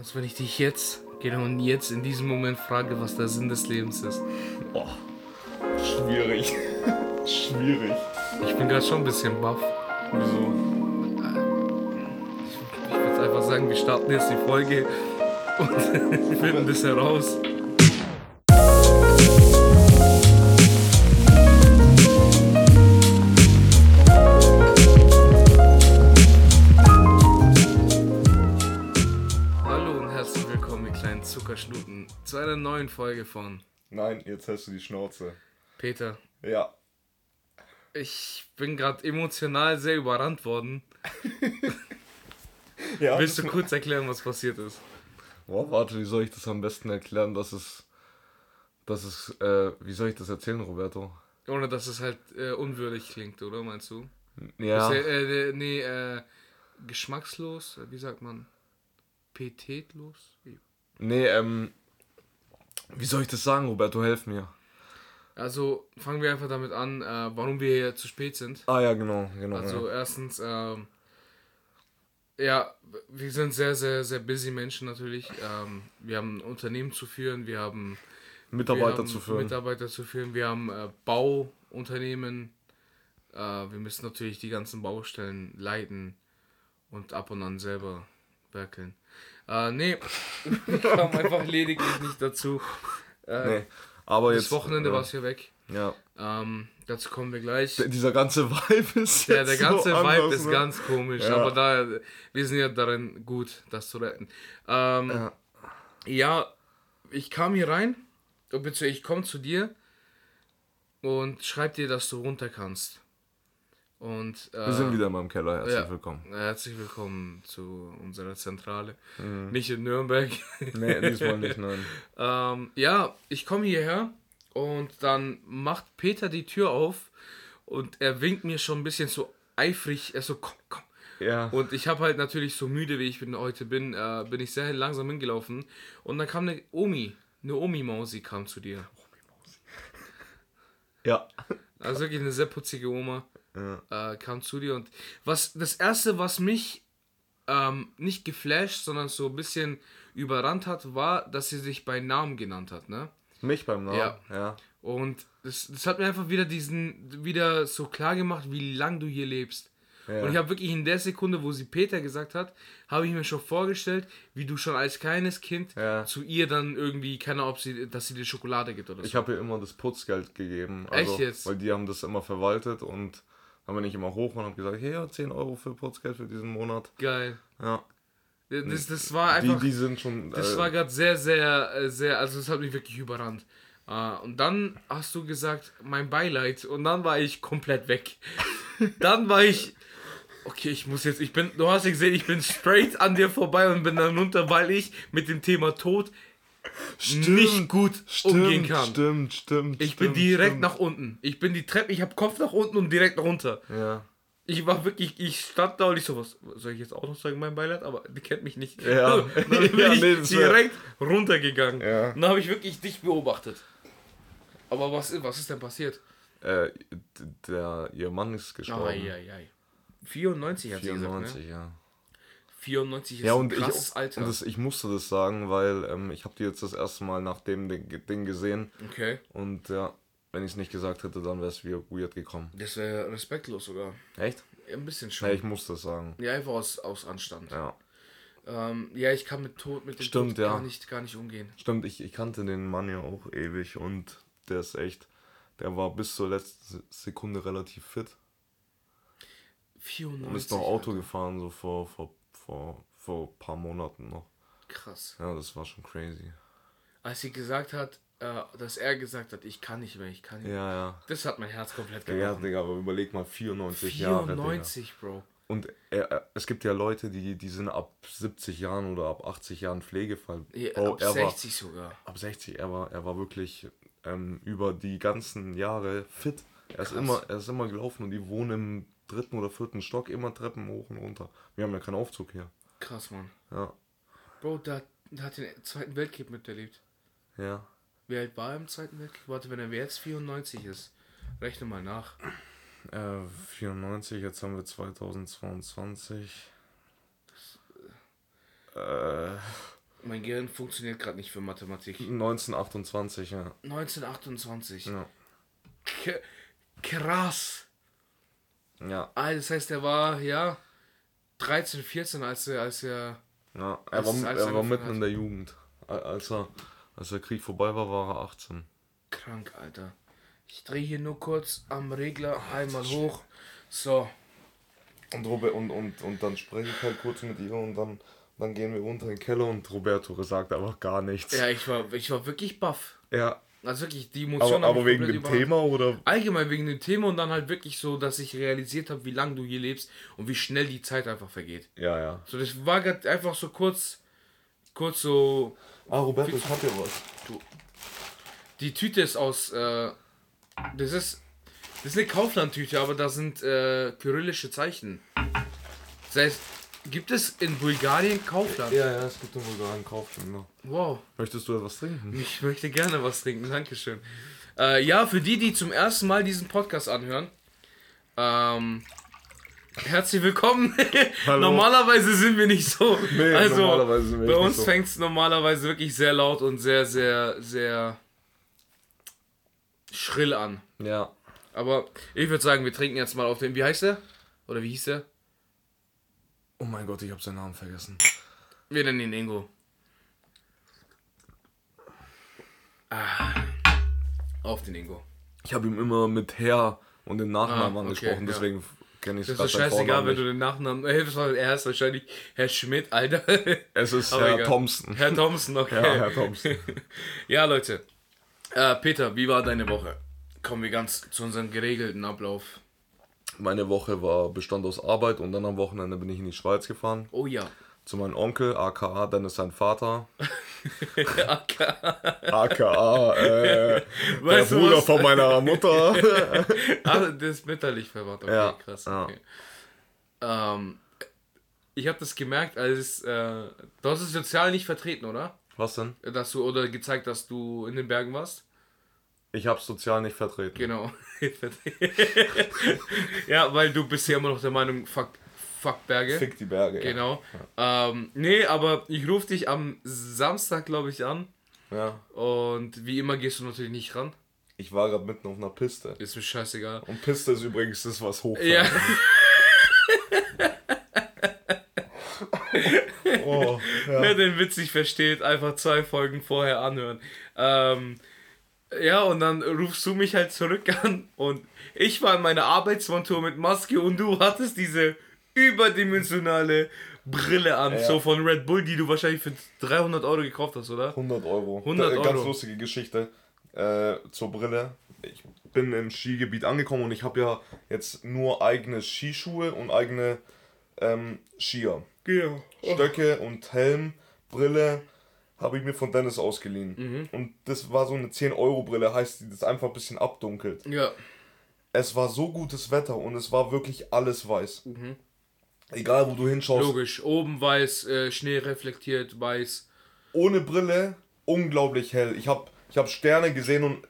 Als wenn ich dich jetzt, genau jetzt in diesem Moment frage, was der Sinn des Lebens ist. Oh, schwierig. schwierig. Ich bin gerade schon ein bisschen baff. Wieso? Ich würde einfach sagen, wir starten jetzt die Folge und finden das heraus. Neuen Folge von Nein, jetzt hast du die Schnauze. Peter. Ja. Ich bin gerade emotional sehr überrannt worden. ja Willst du kurz erklären, was passiert ist? Oh, warte, wie soll ich das am besten erklären, dass es. Dass es. Äh, wie soll ich das erzählen, Roberto? Ohne dass es halt äh, unwürdig klingt, oder meinst du? Ja. Ist, äh, nee, äh, geschmackslos, wie sagt man? Petetlos? Nee, ähm. Wie soll ich das sagen, Roberto? Helf mir. Also fangen wir einfach damit an, äh, warum wir hier zu spät sind. Ah, ja, genau. genau Also ja. erstens, ähm, ja, wir sind sehr, sehr, sehr busy Menschen natürlich. Ähm, wir haben ein Unternehmen zu führen, wir haben Mitarbeiter wir haben zu führen. Mitarbeiter zu führen, wir haben äh, Bauunternehmen, äh, wir müssen natürlich die ganzen Baustellen leiten und ab und an selber werkeln. Äh, nee, ich kam einfach lediglich nicht dazu. Äh, nee. Aber das jetzt. Wochenende ja. war es hier weg. Ja. Ähm, dazu kommen wir gleich. Der- Dieser ganze Vibe ist. Ja, der ganze so Vibe anders, ist ne? ganz komisch, Ja. aber da, wir sind ja darin gut, das zu retten. Ähm, Ja. ja, ich kam hier rein, beziehungsweise ich komme zu dir und schreib dir, dass du runter kannst. Und äh, Wir sind wieder in meinem Keller. Herzlich ja. willkommen. herzlich willkommen zu unserer Zentrale. Mhm. Nicht in Nürnberg. Nee, diesmal nicht, nein. ähm, ja, ich komme hierher und dann macht Peter die Tür auf und er winkt mir schon ein bisschen so eifrig. Er so, komm, komm. Ja. Und ich habe halt natürlich so müde, wie ich bin, heute bin, äh, bin ich sehr langsam hingelaufen. Und dann kam eine Omi, eine Omi-Mausi kam zu dir. Ja. Also wirklich eine sehr putzige Oma Ja. äh, kam zu dir. Und was das erste, was mich ähm, nicht geflasht, sondern so ein bisschen überrannt hat, war, dass sie sich bei Namen genannt hat, ne? Mich beim Namen. Ja. ja. Und das, das hat mir einfach wieder diesen, wieder so klar gemacht, wie lang du hier lebst. Ja. Und ich habe wirklich in der Sekunde, wo sie Peter gesagt hat, habe ich mir schon vorgestellt, wie du schon als kleines Kind Ja. zu ihr dann irgendwie, keine Ahnung, ob sie, dass sie dir Schokolade gibt oder so. Ich habe ihr immer das Putzgeld gegeben. Also, Echt jetzt? Weil die haben das immer verwaltet und dann bin ich immer hoch und habe gesagt, hey, ja, 10 Euro für Putzgeld für diesen Monat. Geil. Ja. Das, das war Die, einfach, die sind schon. das äh, war gerade sehr, sehr, äh, sehr, also das hat mich wirklich überrannt. Äh, Und dann hast du gesagt, mein Beileid. Und dann war ich komplett weg. dann war ich, okay, ich muss jetzt, ich bin, du hast ja gesehen, ich bin straight an dir vorbei und bin dann runter, weil ich mit dem Thema Tod nicht gut umgehen kann. Stimmt, stimmt. Ich bin stimmt, direkt stimmt. nach unten. Ich bin die Treppe, ich habe Kopf nach unten und direkt runter. Ja. Ich war wirklich, ich stand da und ich so, was soll ich jetzt auch noch sagen, mein Beileid? Aber die kennt mich nicht. Ja. dann bin Ja, ich nee, das wär- direkt runtergegangen. Ja. Dann habe ich wirklich dich beobachtet. Aber was, was ist denn passiert? Äh, der, ihr Mann ist gestorben. Ai, ai, ai. 94 hat sie gesagt, 94, ne? ja. 94 ist Ja, ein und ich, krasses Alter. und das, ich musste das sagen, weil ähm, ich habe die jetzt das erste Mal nach dem Ding, gesehen. okay. Und ja, wenn ich es nicht gesagt hätte, dann wäre es wieder weird gekommen. Das wäre respektlos sogar. Echt? Ein bisschen schon. Ja, ich muss das sagen. Ja, einfach aus, aus Anstand. Ja. Ähm, ja, ich kann mit Tod, mit dem Stimmt, Tod ja. gar, nicht, gar nicht umgehen. Stimmt, ich, ich kannte den Mann ja auch ewig und der ist echt, der war bis zur letzten Se- Sekunde relativ fit 94. und ist noch Auto Alter. gefahren, so vor, vor, vor, vor ein paar Monaten noch. Krass. Ja, das war schon crazy. Als sie gesagt hat, äh, dass er gesagt hat, ich kann nicht mehr, ich kann nicht mehr. Ja, ja. Das hat mein Herz komplett Ja, gebrochen. Digga, aber überleg mal, 94, Jahre. Digga. 94, Bro. Und er, er, es gibt ja Leute, die, die sind ab 70 Jahren oder ab 80 Jahren Pflegefall. Ja, Bro, ab er 60 sogar. War, ab 60, er war, er war wirklich ähm, über die ganzen Jahre fit. Er ist, Krass. immer, er ist immer gelaufen und die wohnen im dritten oder vierten Stock, immer Treppen hoch und runter. Wir haben ja keinen Aufzug hier. Krass, Mann. Ja, Bro, der, der hat den Zweiten Weltkrieg miterlebt. ja. Wie alt war er im Zweiten Weltkrieg? Warte, wenn er jetzt 94 ist. Rechne mal nach. Äh, 94, jetzt haben wir 2022. Äh, Mein Gehirn funktioniert gerade nicht für Mathematik. 1928, ja. 1928. Ja. K krass. Ja, Ah, das heißt, er war, ja, 13, 14, als er, als er. ja. Er Als- war, als er war angefangen mitten hat. in der Jugend. Al- Als, er, als der Krieg vorbei war, war er 18. Krank, Alter. Ich drehe hier nur kurz am Regler einmal hoch. So. Und, Robert, und, und, und dann spreche ich halt kurz mit ihr und dann, dann gehen wir runter in den Keller und Roberto sagt einfach gar nichts. Ja, ich war, ich war wirklich baff. Ja, Also wirklich, die Emotionen. aber, aber wegen dem. Thema oder? Allgemein wegen dem Thema und dann halt wirklich so, dass ich realisiert habe, wie lange du hier lebst und wie schnell die Zeit einfach vergeht. Ja, ja. So, das war grad einfach so kurz, kurz so. Ah, Roberto, ich hab ja was. Die Tüte ist aus, äh, das ist, das ist eine Kauflandtüte, aber da sind äh, kyrillische Zeichen. Das heißt, gibt es in Bulgarien Kaufland? Ja, ja, es gibt in Bulgarien Kaufländer. Wow. Möchtest du etwas trinken? Ich möchte gerne was trinken, Dankeschön. Äh, ja, für die, die zum ersten Mal diesen Podcast anhören, ähm, herzlich willkommen. Hallo. normalerweise sind wir nicht so. Nee, also, normalerweise sind wir bei uns so. fängt es normalerweise wirklich sehr laut und sehr, sehr, sehr schrill an. Ja. Aber ich würde sagen, wir trinken jetzt mal auf den. Wie heißt der? Oder wie hieß der? Oh mein Gott, ich habe seinen Namen vergessen. Wir nennen ihn Ingo. Ah. Auf den Ingo. Ich habe ihm immer mit Herr und den Nachnamen Ah, okay, angesprochen, ja. deswegen kenne ich Das gerade ist seinen scheißegal, wenn du den Nachnamen. Das er ist wahrscheinlich Herr Schmidt, Alter. Es ist Aber Herr egal. Thompson. Herr Thompson, okay. Ja, Herr Thompson. Ja, Leute. Äh, Peter, wie war deine Woche? Kommen wir ganz zu unserem geregelten Ablauf. Meine Woche war bestand aus Arbeit und dann am Wochenende bin ich in die Schweiz gefahren. Oh ja. Zu meinem Onkel, aka Dennis sein Vater. Okay. aka äh, der Bruder was? von meiner Mutter. Ah, das ist mütterlich verwandt. Okay, Ja, krass. ja. Okay. Ähm, ich habe das gemerkt, als äh, du hast es sozial nicht vertreten, oder? Was denn? Dass du oder gezeigt, dass du in den Bergen warst. Ich habe sozial nicht vertreten. Genau. ja, weil du bist ja immer noch der Meinung, fuck, fuck Berge. Fick die Berge. Genau. Ähm, nee, aber ich rufe dich am Samstag, glaube ich, an. Ja. Und wie immer gehst du natürlich nicht ran. Ich war gerade mitten auf einer Piste. Ist mir scheißegal. Und Piste ist übrigens das, was hochfährt. Ja. Oh, ja. Wer den Witz nicht versteht, einfach zwei Folgen vorher anhören. Ähm, ja, und dann rufst du mich halt zurück an und ich war in meiner Arbeitsmontur mit Maske und du hattest diese überdimensionale Brille an, Ja. so von Red Bull, die du wahrscheinlich für 300 Euro gekauft hast, oder? 100 Euro. 100 Äh, Ganz Euro. lustige Geschichte äh, zur Brille. Ich bin im Skigebiet angekommen und ich habe ja jetzt nur eigene Skischuhe und eigene ähm, Skier. Ja. Stöcke und Helm, Brille habe ich mir von Dennis ausgeliehen. Mhm. Und das war so eine 10-Euro-Brille, heißt, die das einfach ein bisschen abdunkelt. Ja. Es war so gutes Wetter und es war wirklich alles weiß. Egal wo du hinschaust, Logisch. Oben weiß, äh, Schnee reflektiert, weiß. ohne Brille unglaublich hell. Ich habe ich hab Sterne gesehen und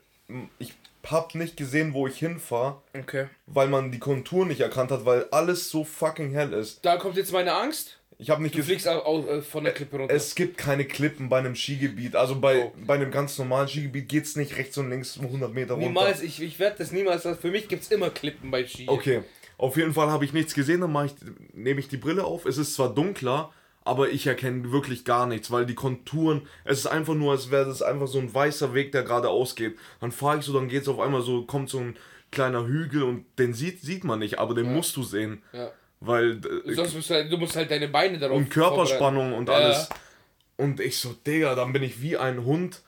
ich habe nicht gesehen, wo ich hinfahre, Okay. weil man die Kontur nicht erkannt hat, weil alles so fucking hell ist. Da kommt jetzt meine Angst. Ich habe nicht Du fliegst au- au- äh, von der Klippe runter. Es gibt keine Klippen bei einem Skigebiet. Also bei, Oh. bei einem ganz normalen Skigebiet geht es nicht rechts und links 100 Meter runter. Niemals, ich, ich werde das niemals. Für mich gibt es immer Klippen bei Ski. Okay, auf jeden Fall habe ich nichts gesehen, dann ich, nehme ich die Brille auf. Es ist zwar dunkler, aber ich erkenne wirklich gar nichts, weil die Konturen, es ist einfach nur, als wäre das einfach so ein weißer Weg, der geradeaus geht. Dann fahre ich so, dann geht es auf einmal so, kommt so ein kleiner Hügel und den sieht, sieht man nicht, aber den musst du sehen. Ja. Weil. äh, Sonst musst du, halt, du musst halt deine Beine darauf und Körperspannung und Ja. alles. Und ich so, Digga, dann bin ich wie ein Hund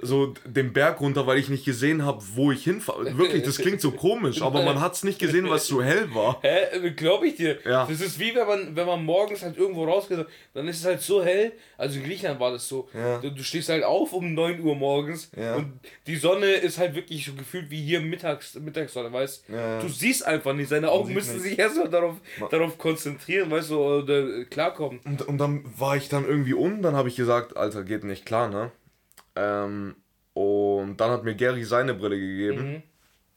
so den Berg runter, weil ich nicht gesehen habe, wo ich hinfahre. Wirklich, das klingt so komisch, aber man hat es nicht gesehen, weil es so hell war. Hä? Glaube ich dir. Ja. Das ist wie wenn man, wenn man morgens halt irgendwo rausgeht, dann ist es halt so hell. Also in Griechenland war das so. Ja. Du, du stehst halt auf um 9 Uhr morgens Ja. und die Sonne ist halt wirklich so gefühlt wie hier mittags, Mittagssonne, weißt Ja. Du siehst einfach nicht. Seine Augen müssen nichts. sich erstmal darauf, darauf konzentrieren, weißt du, oder klarkommen. Und, und dann war ich dann irgendwie um, dann habe ich gesagt, Alter, geht nicht klar, ne? Ähm, und dann hat mir Gary seine Brille gegeben Mhm.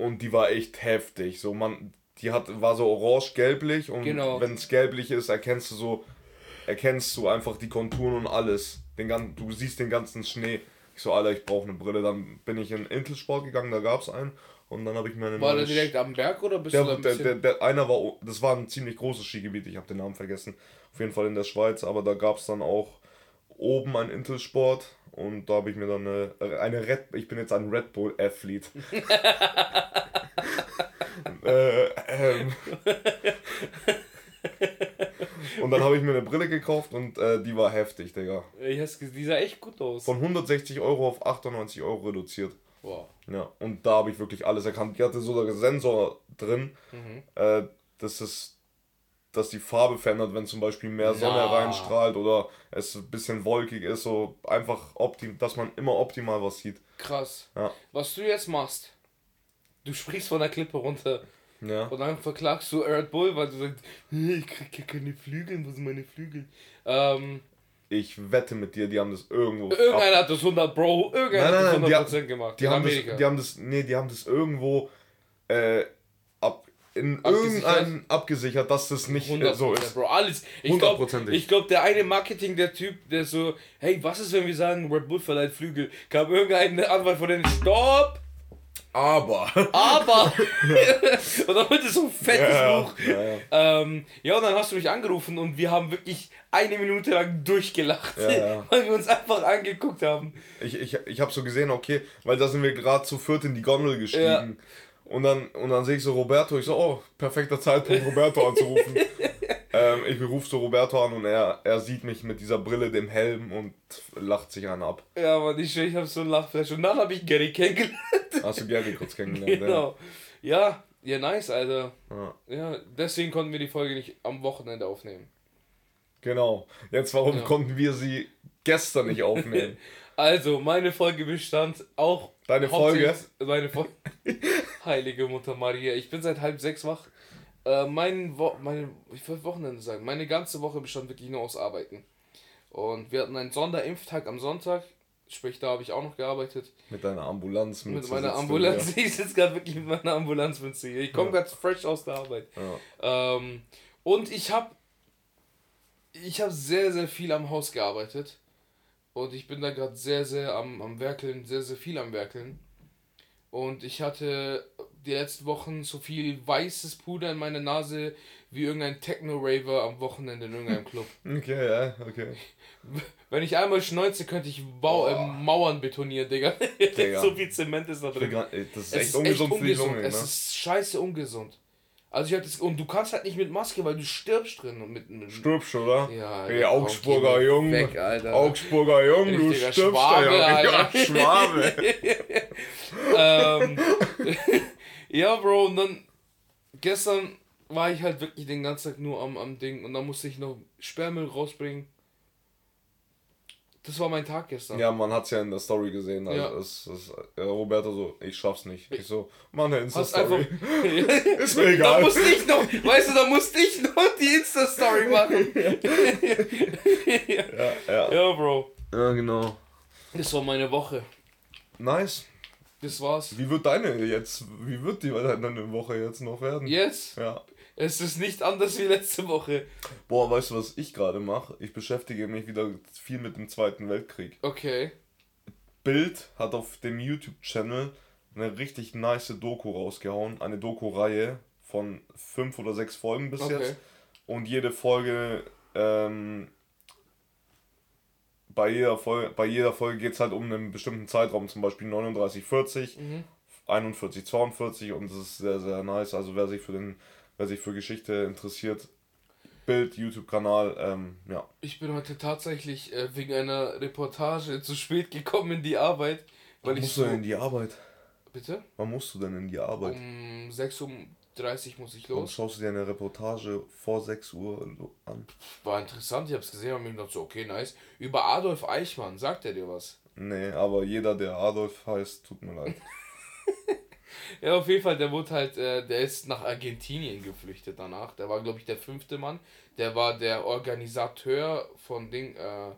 und die war echt heftig. So, man, die hat, war so orange-gelblich und Genau. wenn es gelblich ist, erkennst du so erkennst du einfach die Konturen und alles. Den gan du siehst den ganzen Schnee. Ich so, Alter, ich brauche eine Brille. Dann bin ich in Intelsport gegangen, da gab es einen. Und dann habe ich mir eine War der direkt am Berg oder bist der, du da ein der, der, der, einer war, das war ein ziemlich großes Skigebiet, ich habe den Namen vergessen. Auf jeden Fall in der Schweiz, aber da gab es dann auch oben ein Intelsport und da habe ich mir dann eine, eine Red, ich bin jetzt ein Red Bull Athlet. äh, ähm. und dann habe ich mir eine Brille gekauft und äh, die war heftig, Digga. Die sah echt gut aus. Von 160 Euro auf 98 Euro reduziert. Wow. Ja, und da habe ich wirklich alles erkannt. Die hatte sogar Sensor drin, Mhm. äh, dass es dass die Farbe verändert, wenn zum Beispiel mehr Sonne Na. reinstrahlt oder es ein bisschen wolkig ist, so einfach optim, dass man immer optimal was sieht. Krass. Ja. Was du jetzt machst, du springst von der Klippe runter Ja. und dann verklagst du Red Bull, weil du sagst, ich krieg ja keine Flügel, wo sind meine Flügel? Ähm, Ich wette mit dir, die haben das irgendwo. irgendeiner hat das 100 Bro, irgendeiner Nein, nein, hat das nein, die 100% haben- gemacht. die haben Amerika. das, die haben das, nee, die haben das irgendwo äh, in irgendeinem abgesichert, dass das nicht äh, 100 so ist. Bro, alles. Ich glaube, glaub, der eine Marketing, der Typ, der so, hey, was ist, wenn wir sagen, Red Bull verleiht Flügel? Kam irgendein Anwalt von denen, stopp, Aber. aber. und dann wird es so ein fettes Ja, Buch. ja, ja. Ähm, ja, und dann hast du mich angerufen und wir haben wirklich eine Minute lang durchgelacht, ja. weil wir uns einfach angeguckt haben. Ich, ich, ich habe so gesehen, okay, weil da sind wir gerade zu viert in die Gondel gestiegen. Und dann, und dann sehe ich so Roberto, ich so, oh, perfekter Zeitpunkt, Roberto anzurufen. ähm, ich rufe so Roberto an und er, er sieht mich mit dieser Brille, dem Helm und lacht sich einen ab. Ja, Mann, ich, ich hab so ein Lachflash. Und dann habe ich Gary kennengelernt. Hast du Gary kurz kennengelernt? genau. Ja, ja, nice, Alter. Ja. Ja, deswegen konnten wir die Folge nicht am Wochenende aufnehmen. Genau. Jetzt, warum Ja. konnten wir sie gestern nicht aufnehmen? Also, meine Folge bestand auch. Deine Folge? Meine Folge. Heilige Mutter Maria. Ich bin seit halb sechs wach. Äh, mein Wo meine, ich will Wochenende sagen. Meine ganze Woche bestand wirklich nur aus Arbeiten. Und wir hatten einen Sonderimpftag am Sonntag. Sprich, da habe ich auch noch gearbeitet. Mit deiner Ambulanz. Mit meiner Ambulanz. Ich sitze gerade wirklich mit meiner Ambulanzmünze hier. Ich komme Ja. ganz fresh aus der Arbeit. Ja. Ähm, und ich habe ich habe sehr, sehr viel am Haus gearbeitet. Und ich bin da gerade sehr, sehr am, am Werkeln, sehr, sehr viel am Werkeln. Und ich hatte die letzten Wochen so viel weißes Puder in meiner Nase wie irgendein Techno-Raver am Wochenende in irgendeinem Club. Okay, ja, okay. Wenn ich einmal schneuze, könnte ich Bau äh. Mauern betonieren, Digga. Digga. so viel Zement ist da drin. Ey, Das ist Es echt ungesund für die ungesund. Lunge, ne? Es ist scheiße ungesund. Also ich hab das und du kannst halt nicht mit Maske, weil du stirbst drin und mit, mit Stirbst, oder? Ja, Alter, Augsburger komm, Jung. Weg, Alter. Augsburger Jung, du stirbst Schwabe, ja. Ja Schwabe. ähm, ja, Bro, und dann gestern war ich halt wirklich den ganzen Tag nur am, am Ding und dann musste ich noch Sperrmüll rausbringen. Das war mein Tag gestern. Ja, man hat's ja in der Story gesehen. Also Ja. es, es, äh, Roberto so, ich schaff's nicht. Ich so, Mann, eine. Insta-Story. Ist mir Da egal. musste ich noch, weißt du, da musste ich noch die Insta-Story machen. Ja, ja. ja, Bro. ja, genau. Das war meine Woche. Nice. Das war's. Wie wird deine jetzt, wie wird die deine Woche jetzt noch werden? Jetzt? Ja. Es ist nicht anders wie letzte Woche. Boah, weißt du, was ich gerade mache? Ich beschäftige mich wieder viel mit dem Zweiten Weltkrieg. Okay. Bild hat auf dem YouTube-Channel eine richtig nice Doku rausgehauen. Eine Doku-Reihe von fünf oder sechs Folgen bis Okay. jetzt. Und jede Folge, ähm, bei jeder Folge, bei jeder Folge geht es halt um einen bestimmten Zeitraum, zum Beispiel 39, 40, Mhm. 41, 42 und das ist sehr, sehr nice. Also wer sich für den, wer sich für Geschichte interessiert, Bild, YouTube-Kanal, ähm, ja. Ich bin heute tatsächlich äh, wegen einer Reportage zu spät gekommen in die Arbeit. Weil Wann ich musst so, du denn in die Arbeit? Bitte? Wann musst du denn in die Arbeit? Um 6.30 Uhr muss ich los. schaust du dir eine Reportage vor 6 Uhr an? War interessant, ich hab's gesehen und mir gedacht so, okay, nice. Über Adolf Eichmann, sagt er dir was? Nee, aber jeder, der Adolf heißt, tut mir leid. Ja, auf jeden Fall, der wurde halt, äh, der ist nach Argentinien geflüchtet danach. Der war, glaube ich, der fünfte Mann. Der war der Organisateur von Ding, äh,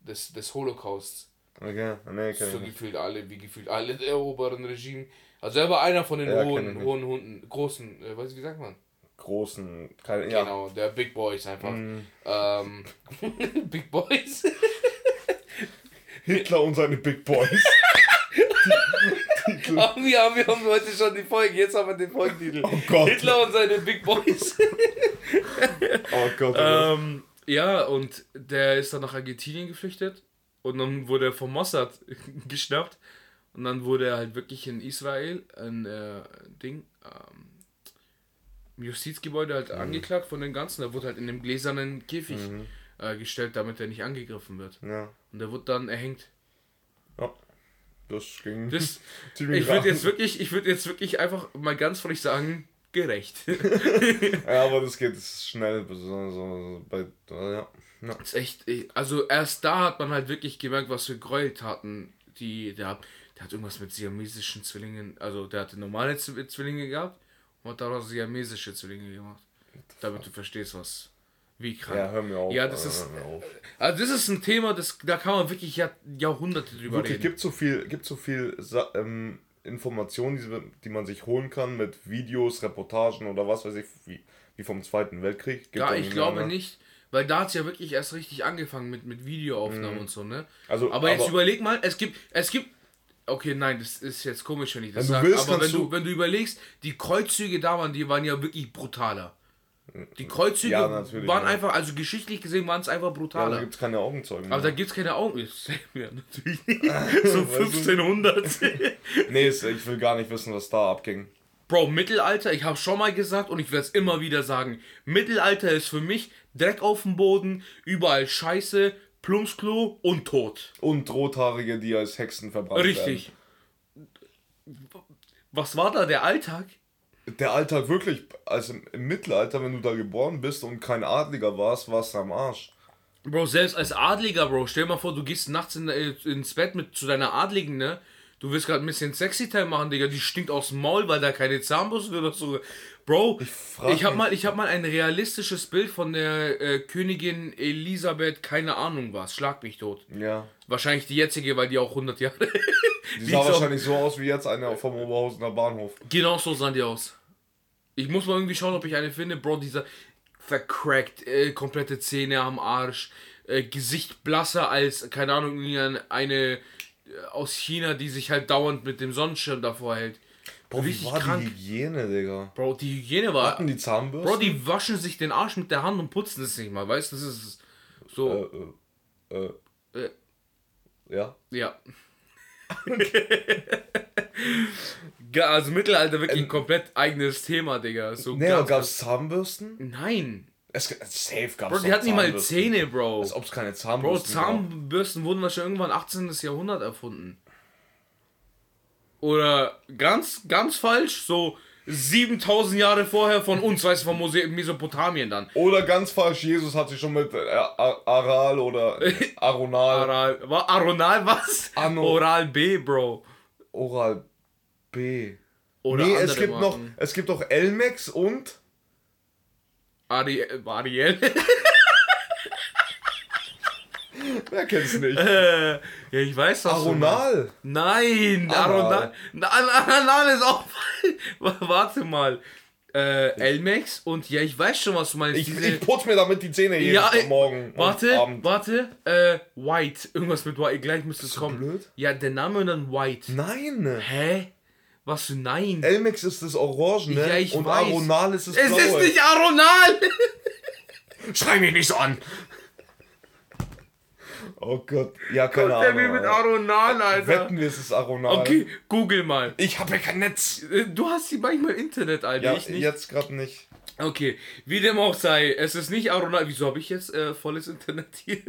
des, des Holocausts. Okay, nee, kenn so gefühlt alle, wie gefühlt alle der oberen Regime. Also er war einer von den Ja, hohen, hohen Hunden, großen, äh, weiß ich, wie sagt man? großen. Keine, ja. Genau, der Big Boys einfach. Mhm. Ähm, Big Boys? Hitler und seine Big Boys. Haben wir, haben wir haben heute schon die Folge, jetzt haben wir den Folgentitel. Oh Gott. Hitler und seine Big Boys. Oh Gott. Oh Gott. ähm, ja, und der ist dann nach Argentinien geflüchtet und dann wurde er vom Mossad geschnappt und dann wurde er halt wirklich in Israel ein äh, Ding, ähm, im Justizgebäude halt angeklagt von den ganzen. Er wurde halt in einem gläsernen Käfig äh, gestellt, damit er nicht angegriffen wird. ja. Und er wurde dann erhängt. Das ging. Das, ziemlich ich würde jetzt wirklich, ich würde jetzt wirklich einfach mal ganz frech sagen, gerecht. Ja, aber das geht schnell. So, so, bei, ja. ja. Ist echt, also erst da hat man halt wirklich gemerkt, was für Gräueltaten die, der hat, der hat irgendwas mit siamesischen Zwillingen, also der hatte normale Zwillinge gehabt und hat daraus siamesische Zwillinge gemacht. Damit du verstehst, was, wie krank. Ja, hör mir auf. Ja, das ist- hör mir auf. Also das ist ein Thema, das, da kann man wirklich Jahr, Jahrhunderte drüber Wirklich, reden. gibt so viel, gibt so viel Sa ähm, Informationen, die, die man sich holen kann mit Videos, Reportagen oder was weiß ich, wie, wie vom Zweiten Weltkrieg. Gibt Ja, ich glaube mehr, ne? nicht, weil da hat es ja wirklich erst richtig angefangen mit, mit Videoaufnahmen und so, ne? Also, Aber jetzt aber- überleg mal, es gibt, es gibt, okay, nein, das ist jetzt komisch, wenn ich das sage, aber wenn du- wenn du überlegst, die Kreuzzüge da waren, die waren ja wirklich brutaler. Die Kreuzzüge Ja, waren ja. einfach, also geschichtlich gesehen waren es einfach Ja, da brutaler. gibt es keine Augenzeugen. aber da mehr. gibt es keine Augen. Ja, natürlich nicht. So 1500. nee, ich will gar nicht wissen, was da abging. Bro, Mittelalter, ich habe schon mal gesagt und ich werde es immer wieder sagen. Mittelalter ist für mich Dreck auf dem Boden, überall Scheiße, Plumpsklo und Tod. Und Rothaarige, die als Hexen verbrannt Richtig. Was war da der Alltag? Der Alltag wirklich, also im, Mittelalter, wenn du da geboren bist und kein Adliger warst, warst du am Arsch. Bro, selbst als Adliger, Bro, stell dir mal vor, du gehst nachts in, äh, ins Bett mit zu deiner Adligen, ne? Du willst gerade ein bisschen Sexy-Time machen, Digga. Die stinkt aus dem Maul, weil da keine Zahnbürste oder so. Bro, ich, ich hab mich- mal, ich hab mal ein realistisches Bild von der äh, Königin Elisabeth, keine Ahnung was, schlag mich tot. Ja. Wahrscheinlich die jetzige, weil die auch 100 Jahre. Die sah wahrscheinlich so aus wie jetzt eine vom Oberhausener Bahnhof. Genau so sahen die aus. Ich muss mal irgendwie schauen, ob ich eine finde. Bro, dieser vercrackt, äh, komplette Zähne am Arsch, äh, Gesicht blasser als, keine Ahnung, eine, äh, aus China, die sich halt dauernd mit dem Sonnenschirm davor hält. Boah, wie war krank. die Hygiene, Digga? Bro, die Hygiene war. Hatten die Zahnbürste? Bro, die waschen sich den Arsch mit der Hand und putzen es nicht mal, weißt du? Das ist so. Äh, äh, äh. Äh. Ja. Ja. Ge- also Mittelalter wirklich ein komplett eigenes Thema, Digga. So Nee, gab es Zahnbürsten? Nein. Es, safe gab Bro, die hatten nicht mal Zähne, Bro. Als ob es keine Bro, Zahnbürsten gab. Zahnbürsten wurden wahrscheinlich irgendwann 18. Jahrhundert erfunden. Oder ganz, ganz falsch, so 7000 Jahre vorher von uns, weißt du, von Mesopotamien dann. Oder ganz falsch, Jesus hat sich schon mit äh, Aral oder Aronal, war Aronal was? Anno. Oral B, Bro. Oral B. Oder nee, es gibt noch, Marken. es gibt auch Elmex und Ari Ariel. wer kennt's nicht? äh, ja, ich weiß das. Aronal. Nein. Aronal. Na, Aronal ist auch. Warte mal. Äh, Elmex und ja, ich weiß schon, was du meinst. Ich, Diese- ich putze mir damit die Zähne jeden Ja, äh, Morgen Warte, Abend. warte, äh, White. Irgendwas mit White. Gleich müsste es kommen. blöd? Ja, der Name und dann White. Nein. Hä? Was nein? Elmex ist das Orangene Ja, ich und weiß. Aronal ist das es Blaue. ist nicht Aronal! Schrei mich nicht so an. Oh Gott, ja, keine Der Ahnung. will mit. Aronal, Alter. Wetten wir, es ist Aronal. Okay, google mal. Ich habe ja kein Netz. Äh, Du hast die manchmal Internet, Alter. Ja, ich nicht. jetzt gerade nicht. Okay, wie dem auch sei, es ist nicht Aronal. Wieso habe ich jetzt äh, volles Internet hier?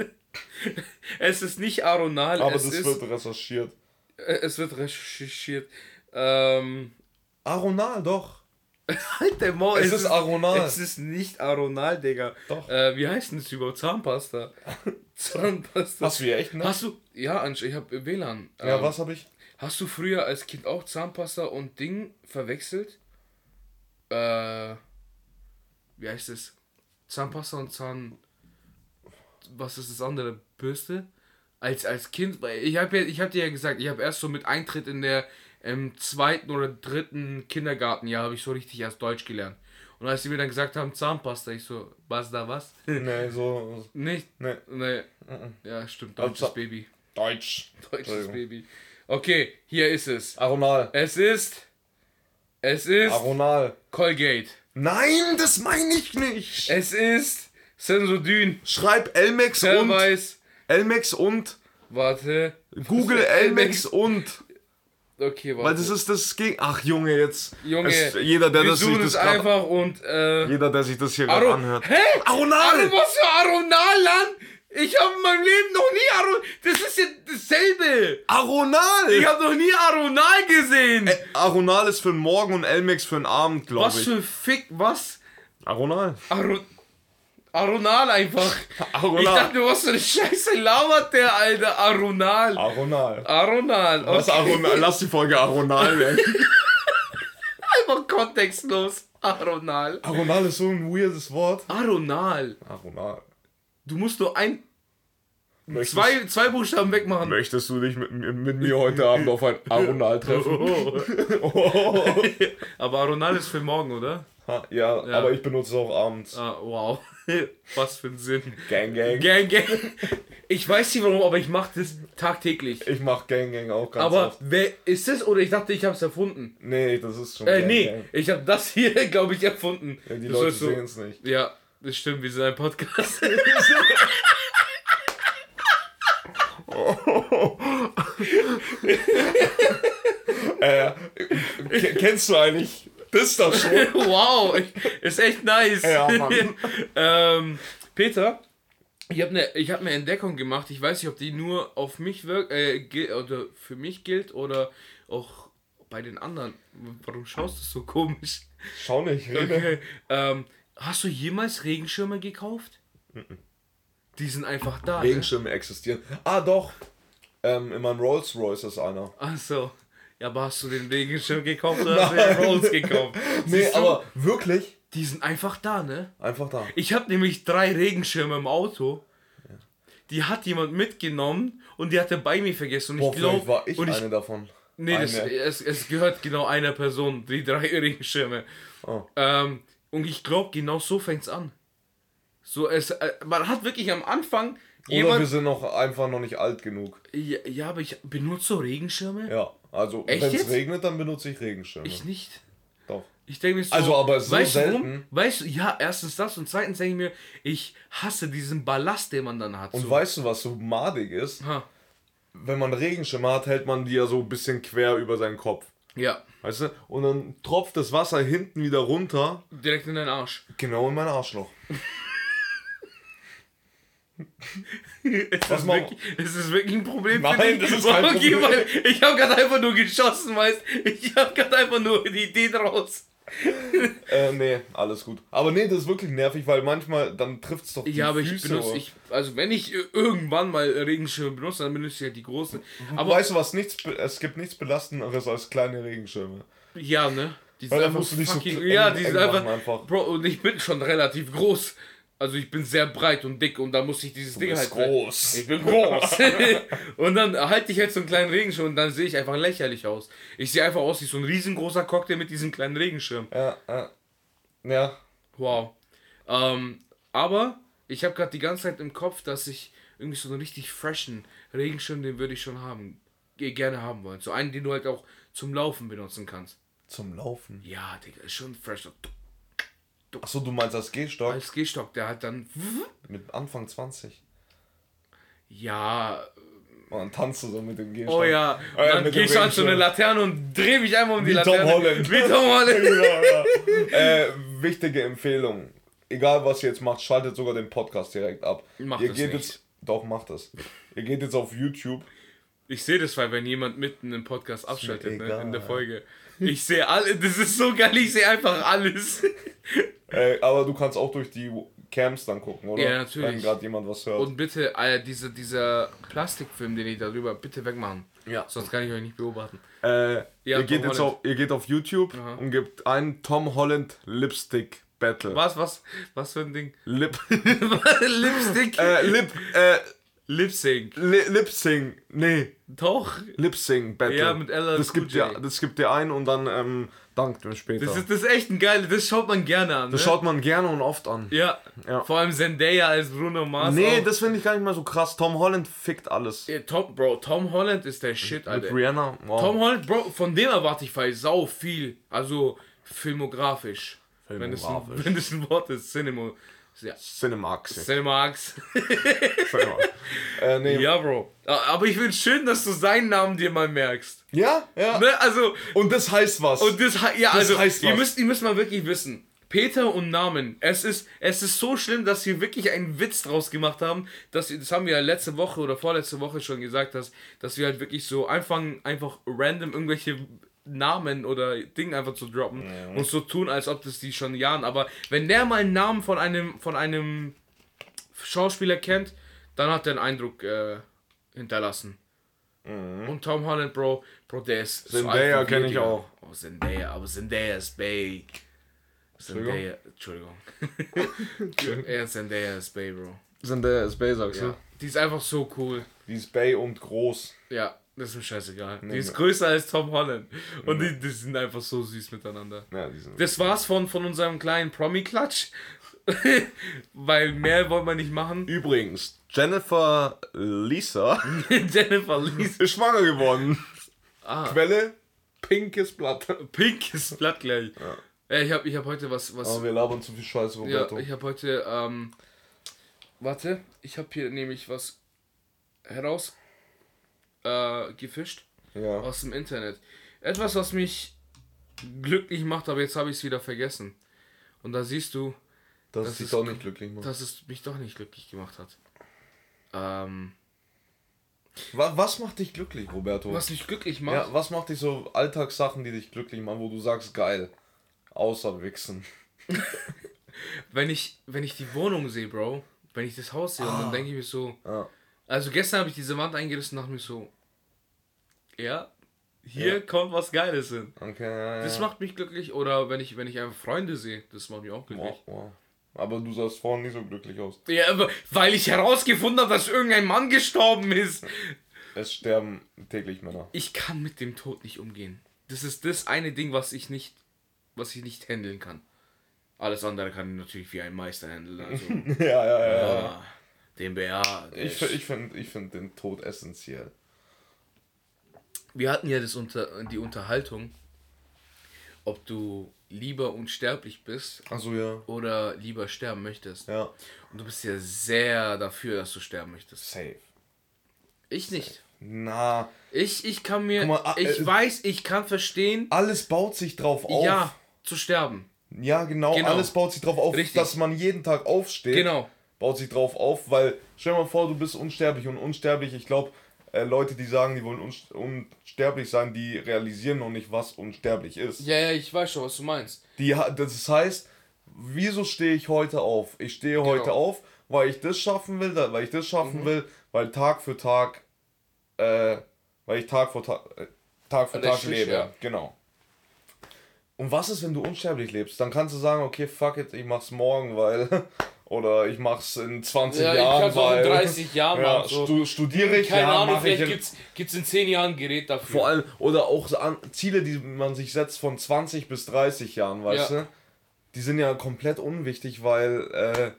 es ist nicht Aronal, Aber es das wird recherchiert. äh, es wird recherchiert. Ähm. Aronal, doch. Halt der Maul. Es ist Aronal. Es ist nicht Aronal, Digga. Doch. Äh, wie heißt denn das überhaupt? Zahnpasta. Zahnpasta. Hast du hier echt, ne? Hast du. Ja, Ansch, ich habe WLAN. ja, Ähm, was habe ich? Hast du früher als Kind auch Zahnpasta und Ding verwechselt? Äh. Wie heißt es? Zahnpasta und Zahn. Was ist das andere? Bürste? Als, als Kind, ich habe ja, ich hab dir ja gesagt, ich habe erst so mit Eintritt in der im zweiten oder dritten Kindergartenjahr habe ich so richtig erst Deutsch gelernt. Und als sie mir dann gesagt haben, Zahnpasta, ich so, was da was? Nee, so. Nicht? Nee. Nee. Ja, stimmt, Also, deutsches Baby. Deutsch. Deutsches. Baby. Okay, hier ist es. Aronal. Es ist. Es ist Aronal. Colgate. Nein, das meine ich nicht. Es ist Sensodyne. Schreib Elmex und. Elmex und. Warte. Google Elmex und. Okay, warte. Weil das ist das Gegen. Ach Junge, jetzt. Junge, es, jeder, der wir das sich suchen das es grad, einfach und. Äh, Jeder, der sich das hier gerade anhört. Hä? Aronal! Aro, was für Aronal, Land? Ich habe in meinem Leben noch nie Aronal. Das ist ja dasselbe. Aronal! Ich habe noch nie Aronal gesehen. Aronal ist für den Morgen und Elmex für den Abend, glaube was ich. für Fick, was? Aronal. Aron Aronal einfach. Aronal. Ich dachte, mir, was für eine Scheiße labert der, Alter. Aronal. Aronal. Aronal. Was Okay. Aronal? Lass die Folge Aronal weg. Einfach kontextlos. Aronal. Aronal ist so ein weirdes Wort. Aronal. Aronal. Du musst nur ein, Möchtest, zwei, zwei Buchstaben wegmachen. möchtest du dich mit, mit, mir heute Abend auf ein Aronal treffen? Oh. Aber Aronal ist für morgen, oder? Ha, ja, Ja. aber ich benutze es auch abends. Ah, wow. Was für ein Sinn. Gang Gang. Gang, gang. Ich weiß nicht warum, aber ich mache das tagtäglich. Ich mach Gang Gang auch ganz Aber oft. wer ist es oder ich dachte, ich habe es erfunden? Nee, das ist schon Äh, Gang nee, Gang. ich habe das hier, glaube ich, erfunden. Ja, die Das Leute sehen es nicht. Ja, das stimmt, wir sind ein Podcast. Äh, ke- kennst du eigentlich das da schon? wow, ist echt nice. Ja, ähm, Peter, ich habe eine hab ne Entdeckung gemacht. Ich weiß nicht, ob die nur auf mich wirkt, äh, oder für mich gilt oder auch bei den anderen. Warum schaust du so komisch? Schau nicht, rede. Okay. Ähm, hast du jemals Regenschirme gekauft? Die sind einfach da. Ne? Regenschirme existieren. Ah, doch. Ähm, in meinem Rolls Royce ist einer. Ach so. Ja, aber hast du den Regenschirm gekauft oder hast du den Rolls gekauft? Nee, Siehst du? aber wirklich Die sind einfach da, ne? einfach da. Ich habe nämlich drei Regenschirme im Auto. Die hat jemand mitgenommen und die hat er bei mir vergessen. Und Boah, ich glaube, war ich und ich, eine davon. nee, das, es, es gehört genau einer Person, die drei Regenschirme. Oh. Ähm, und ich glaube, genau so fängt's an. So, es, äh, man hat wirklich am Anfang Oder wir jemand. sind noch einfach noch nicht alt genug. Ja, ja, aber ich benutze Regenschirme? Ja, also wenn es regnet, dann benutze ich Regenschirme. Ich nicht. Doch. Ich denke mir so, Also, aber so weißt du warum? selten. Weißt du, ja, erstens das und zweitens denke ich mir, ich hasse diesen Ballast, den man dann hat. Und so. weißt du, was so madig ist? Ha, Wenn man Regenschirme hat, hält man die ja so ein bisschen quer über seinen Kopf. ja, Weißt du? Und dann tropft das Wasser hinten wieder runter, direkt in den Arsch. genau in mein Arschloch. Ist das, wirklich, ist das wirklich ein Problem Nein, für dich? das ist kein okay, Problem. weil ich habe gerade einfach nur geschossen, weißt Ich habe gerade einfach nur die Idee draus. Äh, nee, alles gut. Aber nee, das ist wirklich nervig, weil manchmal, dann trifft es doch die Ja, aber ich Füße. benutze, oder- ich, also wenn ich irgendwann mal Regenschirme benutze, dann benutze ich halt die großen. Aber weißt du was, nichts, es gibt nichts Belastenderes als kleine Regenschirme. ja, ne? Die Weil sind dann einfach musst du nicht so fucking, eng- ja, die sind einfach, einfach. Bro, und ich bin schon relativ groß. Also ich bin sehr breit und dick und da muss ich dieses Ding halt groß. Ich bin groß. und dann halte ich halt so einen kleinen Regenschirm und dann sehe ich einfach lächerlich aus. Ich sehe einfach aus wie so ein riesengroßer Cocktail mit diesem kleinen Regenschirm. Ja, ja. Ja, Wow. Ähm, aber ich habe gerade die ganze Zeit im Kopf, dass ich irgendwie so einen richtig freshen Regenschirm, den würde ich schon haben. ge- Gerne haben wollen. So einen, den du halt auch zum Laufen benutzen kannst. zum Laufen. Ja, Digga, ist schon fresh. Achso, du meinst als Gehstock? Als Gehstock, der halt dann. Mit Anfang 20. Ja. Und dann tanzt du so mit dem Gehstock. Oh ja. Und Äh, dann dem ich an so eine. Laterne und drehe mich einmal um die Wie Tom Laterne. Holland. Wie Tom Holland. ja, ja. äh, wichtige Empfehlung. Egal was ihr jetzt macht, schaltet sogar den Podcast direkt ab. Mach ihr das geht nicht. jetzt. Doch, macht das. Ihr geht jetzt auf YouTube. Ich sehe das, weil wenn jemand mitten im Podcast abschaltet, ne, in der Folge. Ich sehe alle, das ist so geil, ich sehe einfach alles. Äh, aber du kannst auch durch die Cams dann gucken, oder? Ja, natürlich. Wenn gerade jemand was hört. Und bitte, äh, diese, dieser Plastikfilm, den ich darüber, bitte wegmachen. Ja. Sonst kann ich euch nicht beobachten. Äh, Ja, ihr, geht jetzt auf, ihr geht auf YouTube Aha. und gebt ein Tom Holland Lipstick Battle. Was, was, was für ein Ding? Lip. Lipstick? äh, Lip. Lip Sync. Li Lip Sync. Nee. Doch. Lip Sync Battle. Ja, mit LL das gibt J. dir, das gibt dir ein und dann ähm, dankt ihm später. Das Das, ist, das ist echt ein geil, das schaut man gerne an. Ne? schaut man gerne und oft an. ja. Ja. Vor allem Zendaya als Bruno Mars. Nee, auch. das finde ich gar nicht mal so krass. Tom Holland fickt alles. Ja, Tom, Bro, Tom Holland ist der Shit, Mit Alter. Rihanna. Wow. Tom Holland, Bro, von dem erwarte ich weil sau viel. Also filmografisch. Wenn das, ein, Filmografisch. wenn das ein Wort ist, Cinema. Ja. Cinemax. Cinemax. äh, nee. ja, Bro. Aber ich finde schön, dass du seinen Namen dir mal merkst. ja, ja. Ne? Also, Und das heißt was. und das, ja, Das also, heißt ihr was. müsst, ihr müsst mal wirklich wissen. Peter und Namen. Es ist, es ist so schlimm, dass wir wirklich einen Witz draus gemacht haben. Dass, das haben wir ja letzte Woche oder vorletzte Woche schon gesagt, dass, dass wir halt wirklich so anfangen, einfach random irgendwelche Namen oder Dinge einfach zu droppen und so tun, als ob das die schon Jahren. Aber wenn der mal einen Namen von einem, von einem Schauspieler kennt, dann hat er einen Eindruck äh, hinterlassen. Und Tom Holland, Bro, Bro, der ist so Mhm. Zendaya alt wie kenn wir, ich auch. Oh, Zendaya, aber Zendaya ist Bay. Zendaya, Entschuldigung. ja, Zendaya ist Bay, Bro. Zendaya ist Bay, sagst Ja. Die ist einfach so cool. Die ist Bay und groß. Ja, das ist mir scheißegal. die ist ne. größer als Tom Holland. Und die, die sind einfach so süß miteinander. Ja. Das war's von, von unserem kleinen Promi-Klatsch. Weil mehr wollen wir nicht machen. Übrigens, Jennifer Lisa Jennifer Lisa. ist schwanger geworden. Ah, Quelle: pinkes Blatt. pinkes Blatt gleich. Ja. ich habe ich hab heute was. was Aber wir labern zu viel Scheiße, ja, Roberto. ich habe heute. Ähm, warte, ich habe hier nämlich was heraus äh, gefischt Ja. aus dem Internet. Etwas, was mich glücklich macht, aber jetzt habe ich es wieder vergessen. Und da siehst du, Das, das dich ist doch nicht glücklich macht. dass es mich doch nicht glücklich gemacht hat. Ähm, Was, was macht dich glücklich, Roberto? was mich glücklich macht. ja, was macht dich so Alltagssachen, die dich glücklich machen, wo du sagst, geil. Außer Wichsen. wenn ich, wenn ich die Wohnung sehe, Bro, wenn ich das Haus sehe und dann denke ich mir so, Ja. Also gestern habe ich diese Wand eingerissen und dachte mir so, ja, hier Ja. kommt was Geiles hin. Okay, ja, Das ja. macht mich glücklich oder wenn ich, wenn ich einfach Freunde sehe, das macht mich auch glücklich. Wow, wow. Aber du sahst vorhin nicht so glücklich aus. Ja, aber weil ich herausgefunden habe, dass irgendein Mann gestorben ist. Es sterben täglich Männer. Ich kann mit dem Tod nicht umgehen. Das ist das eine Ding, was ich nicht, was ich nicht handeln kann. Alles andere kann ich natürlich wie ein Meister handeln. Also, ja, ja, ja. ah, den BA. Ich, ich finde ich find den Tod essentiell. wir hatten ja das unter, die Unterhaltung, ob du lieber unsterblich bist Achso, ja. oder lieber sterben möchtest. Ja. Und du bist ja sehr dafür, dass du sterben möchtest. Safe. Ich nicht. Na, Ich, ich kann mir, mal, ah, ich äh, weiß, ich kann verstehen, alles baut sich drauf auf. ja, zu sterben. Ja, genau, Genau. alles baut sich drauf auf, Richtig. dass man jeden Tag aufsteht. Genau. Baut sich drauf auf, weil stell dir mal vor, du bist unsterblich und unsterblich, ich glaube, äh, Leute, die sagen, die wollen unst- unsterblich sein, die realisieren noch nicht, was unsterblich ist. Ja, ja, ich weiß schon, was du meinst. Die, das heißt, wieso stehe ich heute auf? Ich stehe heute Genau. auf, weil ich das schaffen will, weil ich das schaffen Mhm. will, weil Tag für Tag, äh, weil ich Tag für Tag, äh, Tag für Das Tag lebe. ja. Genau. Und was ist, wenn du unsterblich lebst? Dann kannst du sagen, okay, fuck it, ich mach's morgen, weil, oder ich mach's in 20 Ja, ich Jahren, kann's auch in weil, 30 Jahren ja, machen, so. stu studiere ich, Keine ja, Ahnung, ich vielleicht in- gibt's, gibt's in 10 Jahren ein Gerät dafür. vor allem, oder auch an, Ziele, die man sich setzt von 20 bis 30 Jahren, weißt Ja. du? Die sind ja komplett unwichtig, weil äh,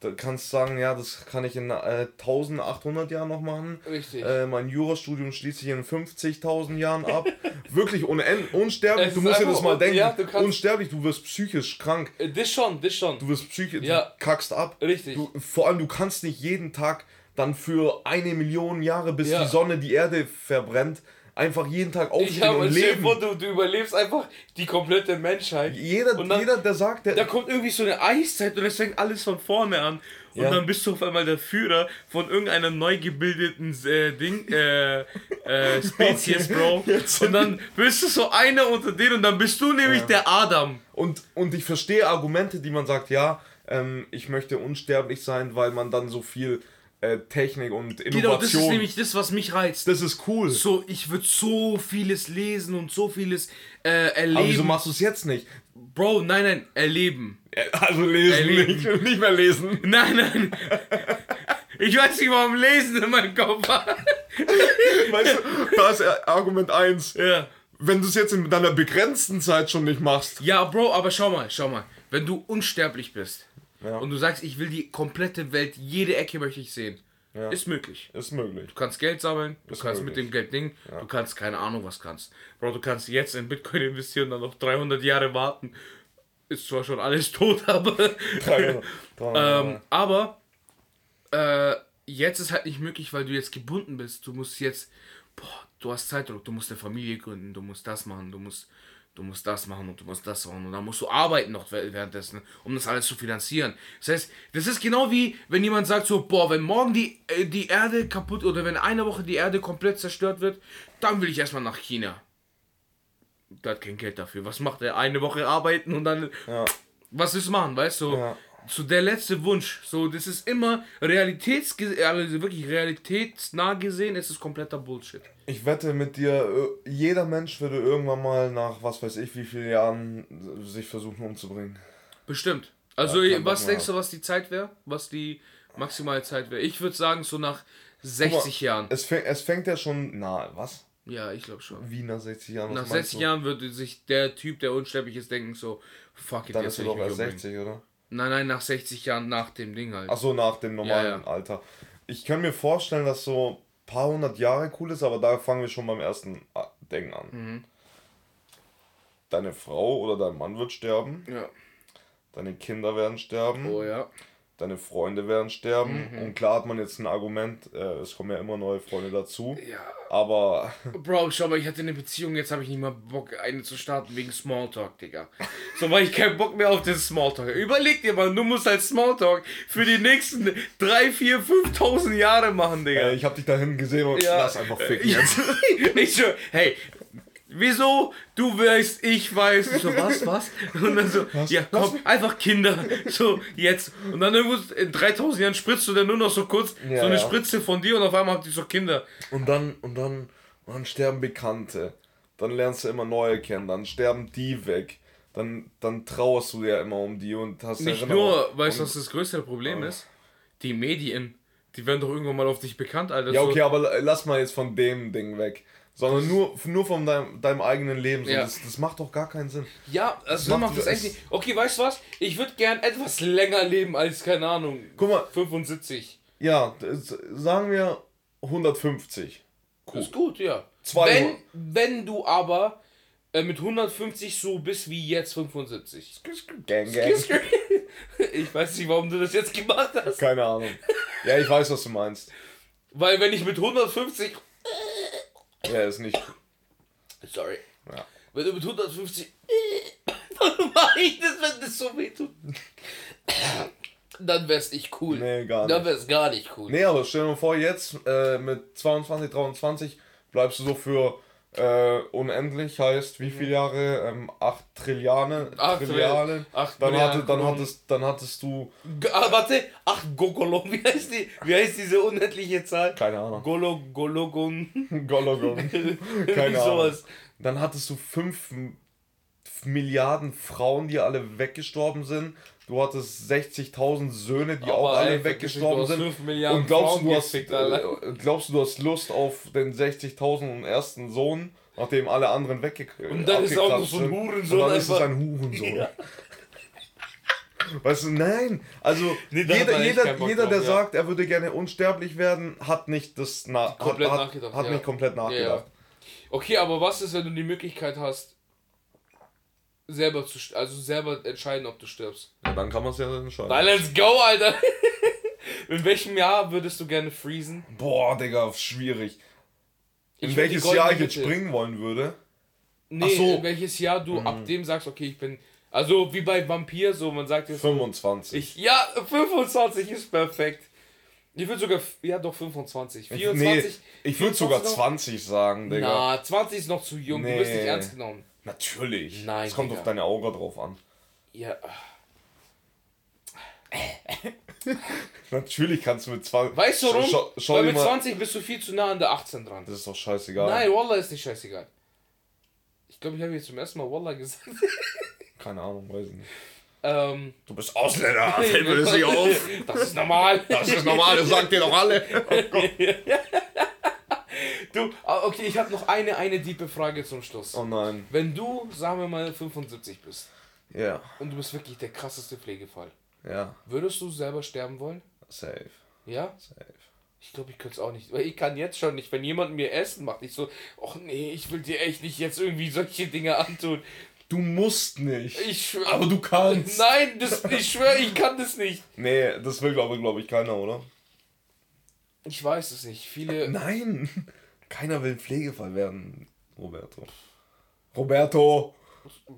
da kannst sagen, ja, das kann ich in äh, 1800 Jahren noch machen. Richtig. Äh, mein Jurastudium schließt sich in 50.000 Jahren ab. Wirklich ohne Ende. Unsterblich, du musst dir das mal denken. ja, du Unsterblich, du wirst psychisch krank. Äh, das schon, das schon. Du wirst psychisch, Ja. du kackst ab. Richtig. Du, vor allem, du kannst nicht jeden Tag dann für eine Million Jahre, bis Ja. die Sonne die Erde verbrennt, einfach jeden Tag ich aufstehen habe und leben. vor, du, du überlebst einfach die komplette Menschheit. Jeder, Und dann- jeder, der sagt, der, Da kommt irgendwie so eine Eiszeit und es fängt alles von vorne an. Und Ja. dann bist du auf einmal der Führer von irgendeiner neu gebildeten äh, Ding, äh, äh, Spezies, Bro. Und dann bist du so einer unter denen und dann bist du nämlich der Adam. Und, und ich verstehe Argumente, die man sagt, ja, ähm, ich möchte unsterblich sein, weil man dann so viel äh, Technik und Innovation. Genau, das ist nämlich das, was mich reizt. das ist cool. So, ich würde so vieles lesen und so vieles äh, erleben. Aber wieso machst du es jetzt nicht? Bro, nein, nein, erleben. Also lesen, Erleben. nicht, nicht mehr lesen. Nein, nein. Ich weiß nicht, warum Lesen in meinem Kopf war. Weißt du, da ist Argument 1. Ja. Wenn du es jetzt in deiner begrenzten Zeit schon nicht machst. Ja, Bro, aber schau mal, schau mal. Wenn du unsterblich bist Ja. und du sagst, ich will die komplette Welt, jede Ecke möchte ich sehen, Ja. ist möglich. Ist möglich. Du kannst Geld sammeln, du Ist kannst möglich. mit dem Geld Ding, du kannst keine Ahnung was kannst. Bro, du kannst jetzt in Bitcoin investieren, dann noch 300 Jahre warten. Ist zwar schon alles tot, aber. 300, 300 ähm, aber äh, jetzt ist halt nicht möglich, weil du jetzt gebunden bist. Du musst jetzt, boah, du hast Zeitdruck, du musst eine Familie gründen, du musst das machen, du musst, du musst das machen und du musst das machen und dann musst du arbeiten noch wäh- währenddessen, um das alles zu finanzieren. Das heißt, das ist genau wie, wenn jemand sagt so, boah, wenn morgen die, äh, die Erde kaputt oder wenn eine Woche die Erde komplett zerstört wird, dann will ich erstmal nach China. Der hat kein Geld dafür. Was macht er? Eine Woche arbeiten und dann Ja. was ist machen, weißt du? Ja. So der letzte Wunsch. So, das ist immer realitäts also wirklich realitätsnah gesehen, ist es kompletter Bullshit. Ich wette mit dir, äh, jeder Mensch würde irgendwann mal nach was weiß ich wie vielen Jahren sich versuchen umzubringen. Bestimmt. Also, Ja, was denkst mal. du, was die Zeit wäre? Was die maximale Zeit wäre? Ich würde sagen, so nach 60 Jahren. Es fängt, es fängt ja schon. Na, was? Ja, ich glaube schon. Wie nach 60 Jahren? Nach meinst 60 du? Jahren würde sich der Typ, der unsterblich ist, denken so, fuck it, Dann jetzt ist er doch erst umbringen. 60, oder? Nein, nein, nach 60 Jahren nach dem Ding halt. Achso, nach dem normalen Ja, ja. Alter. Ich kann mir vorstellen, dass so ein paar hundert Jahre cool ist, aber da fangen wir schon beim ersten ah, Ding an. Mhm. Deine Frau oder dein Mann wird sterben, Ja. deine Kinder werden sterben, Oh ja. Deine Freunde werden sterben. Mhm. Und klar hat man jetzt ein Argument, äh, es kommen ja immer neue Freunde dazu. Ja. Aber Bro, schau mal, ich hatte eine Beziehung, jetzt habe ich nicht mal Bock, eine zu starten wegen Smalltalk, Digga. So, weil ich keinen Bock mehr auf den Smalltalk. habe. Überleg dir mal, du musst halt Smalltalk für die nächsten 3, 4, 5.000 Jahre machen, Digga. äh, ich habe dich dahin gesehen und Ja. lass einfach ficken jetzt. ich schwör, hey, wieso? Du weißt, ich weiß. Ich so, was, was? Und dann so, ja, komm, einfach Kinder. So, jetzt. Und dann irgendwo in 3000 Jahren spritzt du dann nur noch so kurz Ja, so eine ja. Spritze von dir und auf einmal habt ihr so Kinder. Und dann, und dann, und dann sterben Bekannte. Dann lernst du immer neue kennen, dann sterben die weg. Dann, dann trauerst du ja immer um die und hast Nicht Erinnerung. nur, weißt du, was das größte Problem ist? Die Medien. Die werden doch irgendwann mal auf dich bekannt, Alter. Ja, So- okay, aber lass mal jetzt von dem Ding weg. Sondern nur, nur von deinem, deinem eigenen Leben. So, Ja. das, das macht doch gar keinen Sinn. Ja, also macht- macht das echt nicht. Okay, weißt du was? Ich würde gern etwas länger leben als, keine Ahnung, Guck mal, 75. ja, das, sagen wir 150. Das ist gut, ja. 200. Wenn, wenn du aber äh, mit 150 so bist wie jetzt 75. Gang, gang. Ich weiß nicht, warum du das jetzt gemacht hast. Keine Ahnung. Ja, ich weiß, was du meinst. Weil wenn ich mit 150... Ja, ist nicht. Sorry. Ja. Wenn du mit 150... Warum mache ich das, wenn das so weh tut? Dann wär's nicht cool. Nee, gar Dann nicht. wär's gar nicht cool. Nee, aber stell dir mal vor, jetzt äh, mit 22, 23 bleibst du so für äh, unendlich, heißt wie viele Jahre? Ähm, 8 Trilliarden. Acht Trilliarden. Trill- acht dann, hatte, dann, hattest, dann hattest du. G- Ah, warte. Ach, Gogolo. Wie heißt die? Wie heißt diese unendliche Zahl? Keine Ahnung. Golo, Gologon. Gologon. Keine Ahnung. sowas. Dann hattest du 5 Milliarden Frauen, die alle weggestorben sind. Du hattest 60.000 Söhne, die Aber, auch alle weggestorben sind. Und glaubst du, hast, äh, glaubst du, du hast Lust auf den 60.000 und ersten Sohn, nachdem alle anderen weggekriegt Und dann ist auch noch so ein Hurensohn Und dann ist es ein Hurensohn. Weißt du, nein. Also Nee, jeder, jeder, jeder drauf, der ja. sagt, er würde gerne unsterblich werden, hat nicht das na Komplett hat, nachgedacht, Hat ja. nicht komplett nachgedacht. Okay, aber was ist, wenn du die Möglichkeit hast, selber zu, also selber entscheiden, ob du stirbst? Ja, dann kann man es ja entscheiden. Dann let's go, Alter! In welchem Jahr würdest du gerne freezen? Boah, Digga, schwierig. In Ich welches Jahr ich jetzt Mitte. springen wollen würde? Nee, Ach so. Mhm. in welches Jahr du ab dem sagst, okay, ich bin. Also wie bei Vampir, so man sagt jetzt. 25. Ich, ja, 25 ist perfekt. Ich würde sogar, ja doch 25. 24. nee, ich würde sogar 24 noch? 20 sagen, Digga. Na, 20 ist noch zu jung, Nee. du wirst nicht ernst genommen. Natürlich. Nein, Es kommt Digga. auf deine Augen drauf an. Ja, Natürlich kannst du mit 20. weißt du warum? Schau, schau Weil mit mal. 20 bist du viel zu nah an der 18 dran. Das ist doch scheißegal. Nein, Wallah ist nicht scheißegal. Ich glaube, ich habe jetzt zum ersten Mal Wallah gesagt. Keine Ahnung, weiß ich nicht. Ähm, Du bist Ausländer, fällt mir das nicht auf. Das ist normal. Das ist normal, das sagt dir doch alle. Du, ah, okay, ich habe noch eine, eine diepe Frage zum Schluss. Oh nein. Wenn du, sagen wir mal, 75 bist Ja, und du bist wirklich der krasseste Pflegefall, ja, würdest du selber sterben wollen? safe, Ja? safe. Ich glaube, ich könnte es auch nicht. Weil ich kann jetzt schon nicht, wenn jemand mir Essen macht, ich so, ach nee, ich will dir echt nicht jetzt irgendwie solche Dinge antun. Du musst nicht. Ich schwöre. Aber du kannst. Nein, das, ich schwöre, ich kann das nicht. Nee, das will glaube glaub ich keiner, oder? Ich weiß es nicht. Viele. Nein. Keiner will ein Pflegefall werden, Roberto. Roberto.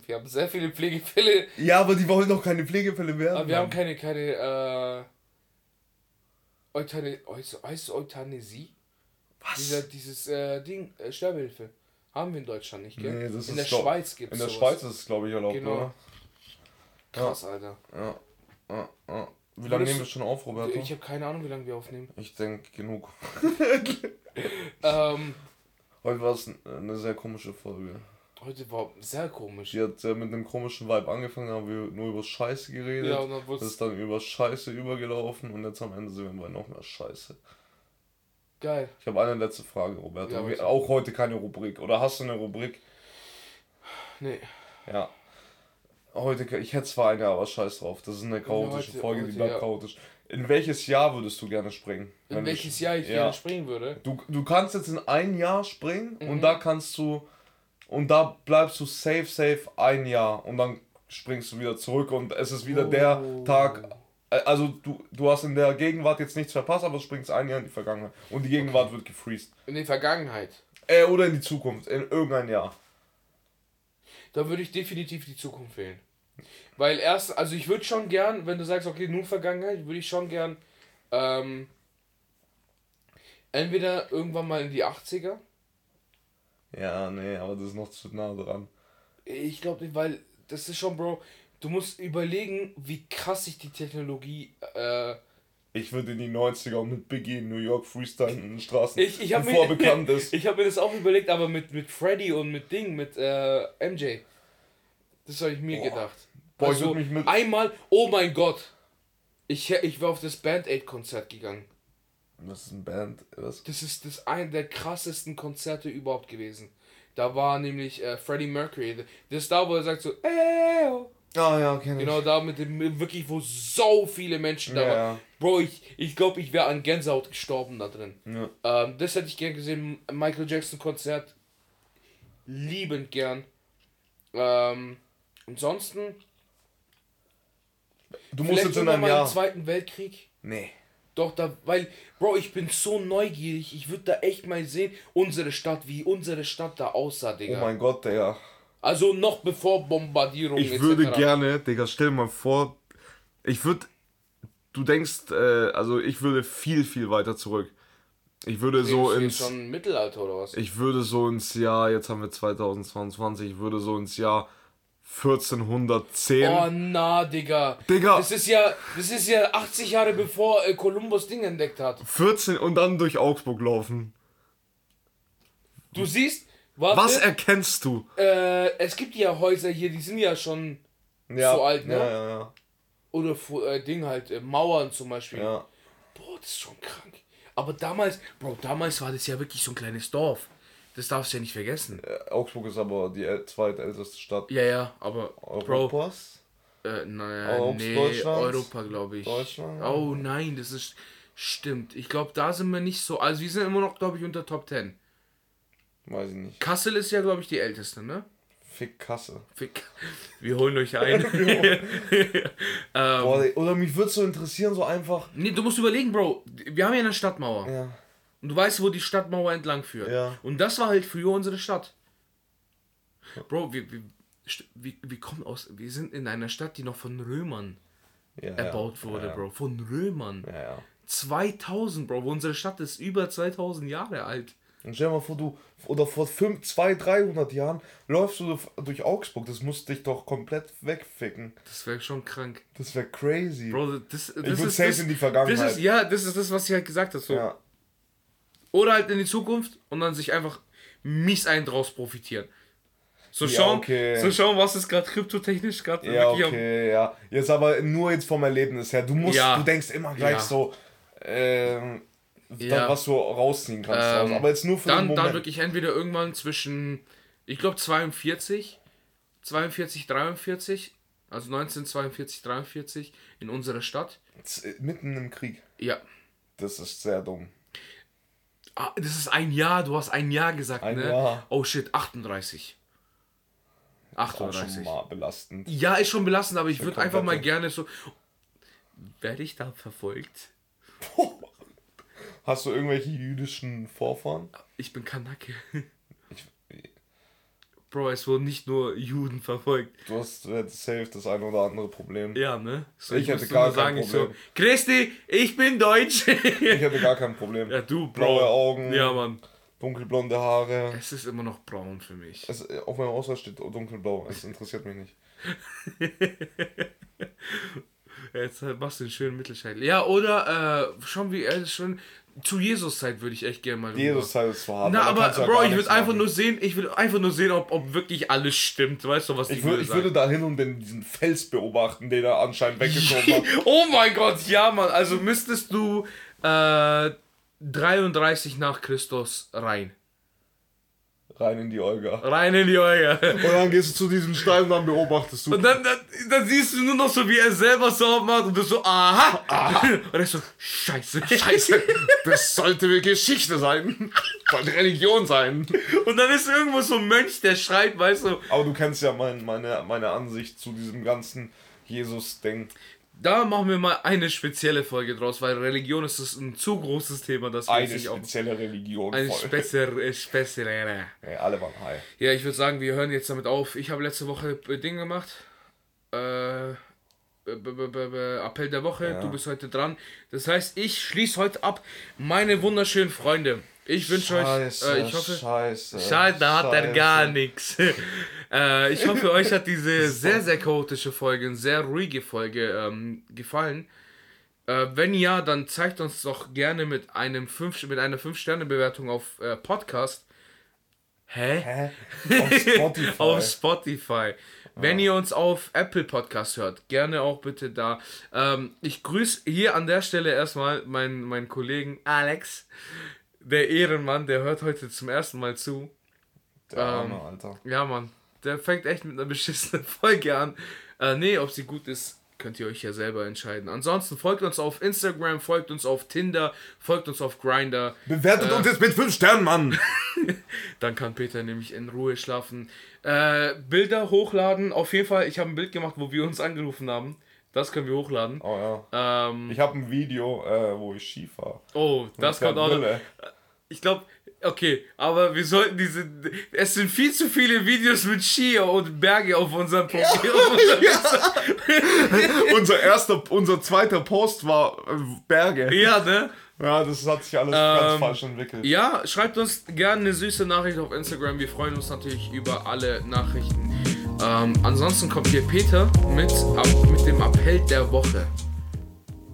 Wir haben sehr viele Pflegefälle, Ja, aber die wollen doch keine Pflegefälle werden. aber wir haben keine, keine, äh. Euthane, heißt Euthanasie? Dieser, Was? dieses äh, Ding, äh, Sterbehilfe. Haben wir in Deutschland nicht, gell? Nee, das in ist der glaub- Schweiz gibt In es der Schweiz ist es, glaube ich, erlaubt, Genau. oder? Krass, Alter. Ja. ja, ja. Wie lange nehmen wir schon auf, Roberto? Ich habe keine Ahnung, wie lange wir aufnehmen. Ich denke, genug. Ähm, Heute war es eine sehr komische Folge. heute war sehr komisch. Die hat äh, mit einem komischen Vibe angefangen, da haben wir nur über Scheiße geredet. Ja, und dann wurde das es ist dann über Scheiße übergelaufen und jetzt am Ende sind wir bei noch mehr Scheiße. geil. Ich habe eine letzte Frage, Roberto. Ja, bitte. auch heute keine Rubrik. Oder hast du eine Rubrik? Nee. Ja. Heute, ich hätte zwar eine, aber scheiß drauf. Das ist eine chaotische heute- Folge, die heute, bleibt ja. chaotisch. In welches Jahr würdest du gerne springen? In welches Jahr ich ja. gerne springen würde? Du, du kannst jetzt in ein Jahr springen Mhm. und da kannst du und da bleibst du safe, safe ein Jahr und dann springst du wieder zurück und es ist wieder der Oh. Tag. äh, Also du, du hast in der Gegenwart jetzt nichts verpasst, aber du springst ein Jahr in die Vergangenheit und die Gegenwart wird gefreezed. In die Vergangenheit. Äh, oder in die Zukunft, in irgendein Jahr. Da würde ich definitiv die Zukunft wählen. Weil erst, also ich würde schon gern, wenn du sagst, okay, nur Vergangenheit, würde ich schon gern ähm, entweder irgendwann mal in die 80er. Ja, nee, aber das ist noch zu nah dran. Ich glaube nicht, weil das ist schon, Bro, du musst überlegen, wie krass sich die Technologie äh, Ich würde in die 90er und mit Biggie in New York freestylen in den Straßen, Ich, ich habe bevor mir, bekannt ist. ich hab mir das auch überlegt, aber mit, mit Freddy und mit Ding, mit äh, MJ. Das habe ich mir Boah. gedacht. Boah, ich also, würd mich einmal, oh mein Gott. Ich, ich war auf das Band Aid Konzert gegangen. Was ist ein Band? Was? Das ist das eine der krassesten Konzerte überhaupt gewesen. Da war nämlich äh, Freddie Mercury. Das ist da, wo er sagt so, ey, oh. Ah ja, kenn ich. Genau da mit dem, wirklich, wo so viele Menschen da Ja, waren. ja. Bro, ich, ich glaube, ich wäre an Gänsehaut gestorben da drin. Ja. Ähm, das hätte ich gern gesehen. Michael Jackson Konzert. Liebend gern. Ähm, ansonsten. Du musst vielleicht jetzt in einem mal Jahr. im Zweiten Weltkrieg. Nee. Doch, da, weil, Bro, ich bin so neugierig. Ich würde da echt mal sehen, unsere Stadt, wie unsere Stadt da aussah, Oh Digga. mein Gott, Digga. also noch bevor Bombardierung Ich würde gerne, Digga, stell dir mal vor, ich würde, du denkst, äh, also ich würde viel, viel weiter zurück. Ich würde so ins, schon Mittelalter oder was? ich würde so ins Jahr, jetzt haben wir 2022, ich würde so ins Jahr 1410. Oh na, Digga. Digga. Das ist ja, das ist ja 80 Jahre bevor äh, Kolumbus Ding entdeckt hat. 14 und dann durch Augsburg laufen. Du siehst, warte, Was erkennst du? äh, es gibt ja Häuser hier, die sind ja schon Ja, so alt, ne? Ja, ja, ja. oder äh, Ding halt, äh, Mauern zum Beispiel. ja. Boah, das ist schon krank. Aber damals, Bro, damals war das ja wirklich so ein kleines Dorf. Das darfst du ja nicht vergessen. Äh, Augsburg ist aber die äl- zweitälteste Stadt Ja, ja, aber Bro, Europas. äh, naja, nee? Europa, glaube ich. Deutschland? Oh nein, das ist stimmt. Ich glaube, da sind wir nicht so. Also wir sind immer noch, glaube ich, unter Top 10. Weiß ich nicht. Kassel ist ja, glaube ich, die älteste, ne? Fick Kasse. Fick. Wir holen euch ein. Boah, oder mich würde so interessieren, so einfach. nee, du musst überlegen, Bro. Wir haben ja eine Stadtmauer. Ja. Und du weißt, wo die Stadtmauer entlang führt. Ja. Und das war halt früher unsere Stadt. Bro, wir, wir, wir, wir kommen aus. Wir sind in einer Stadt, die noch von Römern ja erbaut wurde, ja, Bro. Von Römern. Ja, ja. 2000, Bro. Unsere Stadt ist über 2000 Jahre alt. Und stell dir mal vor, du, oder vor 5, 200, 300 Jahren läufst du durch Augsburg, das muss dich doch komplett wegficken. Das wäre schon krank. Das wäre crazy. Bro, das, das würd ist. safe das, in die Vergangenheit. Das ist, ja, das ist das, was ich halt gesagt habe. So. Ja. Oder halt in die Zukunft und dann sich einfach mies einen draus profitieren. So Ja, schauen, okay. so schauen, was ist gerade kryptotechnisch gerade Ja, okay, ja. Jetzt aber nur jetzt vom Erlebnis her. Du musst, Ja. du denkst immer gleich Ja. so, ähm, Ja. da, was du rausziehen kannst. Ähm, raus. Aber jetzt nur für den Dann, Moment. dann wirklich entweder irgendwann zwischen, ich glaube 42, 42, 43, also 1942, 43 in unserer Stadt. Z- Mitten im Krieg. Ja. Das ist sehr dumm. Ah, das ist ein Jahr, du hast ein Jahr gesagt, Ein ne? Jahr. Oh shit, 38. Auch schon 38. mal belastend. Ja, ist schon belastend, aber ich würde einfach mal gerne so. Werde ich da verfolgt? Hast du irgendwelche jüdischen Vorfahren? Ich bin Kanake. Ich, Bro, es wurden nicht nur Juden verfolgt. du hast jetzt safe das eine oder andere Problem. Ja, ne? So, Ich hätte musste gar kein ich so, Problem. Christi, ich bin Deutsch. Ich hätte gar kein Problem. ja, du, Bro. Blaue Augen. Ja, Mann. Dunkelblonde Haare. Es ist immer noch braun für mich. Es, auf meinem Ausweis steht dunkelblau. Es interessiert mich nicht. Jetzt äh, machst du einen schönen Mittelscheitel. Ja, oder äh, schon wie äh, schon zu Jesus Zeit würde ich echt gerne mal. rüber. Jesus Teil ist zwar hart. Na, aber ja Bro, ich würde einfach machen. nur sehen, ich will einfach nur sehen, ob, ob wirklich alles stimmt. Weißt du, was Ich, würd, Bibel ich würde da hin und den, diesen Fels beobachten, den er anscheinend weggeschoben hat. oh mein Gott, ja, Mann. Also müsstest du äh, 33 nach Christus rein. Rein in die Olga. Rein in die Euge. Und dann gehst du zu diesem Stein und dann beobachtest du. Und dann, dann, dann siehst du nur noch so, wie er selber so macht und du so, aha. Und er so, scheiße. Scheiße, das sollte Geschichte sein. Sollte Religion sein. Und dann ist irgendwo so ein Mönch, der schreit, weißt du. Aber du kennst ja mein, meine, meine Ansicht zu diesem ganzen Jesus-Ding. Da machen wir mal eine spezielle Folge draus, weil Religion ist das ein zu großes Thema, dass wir Eine auf spezielle Religion. eine spezielle, spezielle. Ey, alle waren high. Ja, ich würde sagen, wir hören jetzt damit auf. Ich habe letzte Woche Ding gemacht. Äh, Appell der Woche. Ja. Du bist heute dran. Das heißt, ich schließe heute ab. Meine wunderschönen Freunde. Ich wünsche euch. Äh, ich hoffe. Scheiße. Schade, da hat er Scheiße. gar nichts. äh, ich hoffe, euch hat diese sehr, sehr chaotische Folge, eine sehr ruhige Folge ähm, gefallen. Äh, wenn ja, dann zeigt uns doch gerne mit, einem 5, mit einer 5-Sterne-Bewertung auf äh, Podcast. Hä? Hä? Auf Spotify. auf Spotify. Wenn ihr uns auf Apple Podcast hört, gerne auch bitte da. Ähm, ich grüße hier an der Stelle erstmal meinen, meinen Kollegen Alex, der Ehrenmann, der hört heute zum ersten Mal zu. Der Arme, Ähm, Alter. Ja, Mann. Der fängt echt mit einer beschissenen Folge an. Äh, nee, ob sie gut ist, könnt ihr euch ja selber entscheiden. Ansonsten folgt uns auf Instagram, folgt uns auf Tinder, folgt uns auf Grinder. Bewertet uns jetzt mit 5 Sternen, Mann. Dann kann Peter nämlich in Ruhe schlafen. Äh, Bilder hochladen. Auf jeden Fall, ich habe ein Bild gemacht, wo wir uns angerufen haben. Das können wir hochladen. Oh ja. Ähm, Ich habe ein Video, äh, wo ich Ski fahre. oh, das kommt auch. noch. Ich glaube, okay, aber wir sollten diese. Es sind viel zu viele Videos mit Ski und Berge auf unserem Profil. unserem Insta- unser erster, unser zweiter Post war äh, Berge. ja, ne? Ja, das hat sich alles ganz Ähm, falsch entwickelt. Ja, schreibt uns gerne eine süße Nachricht auf Instagram. Wir freuen uns natürlich über alle Nachrichten. Ähm, ansonsten kommt hier Peter mit, mit dem Appell der Woche.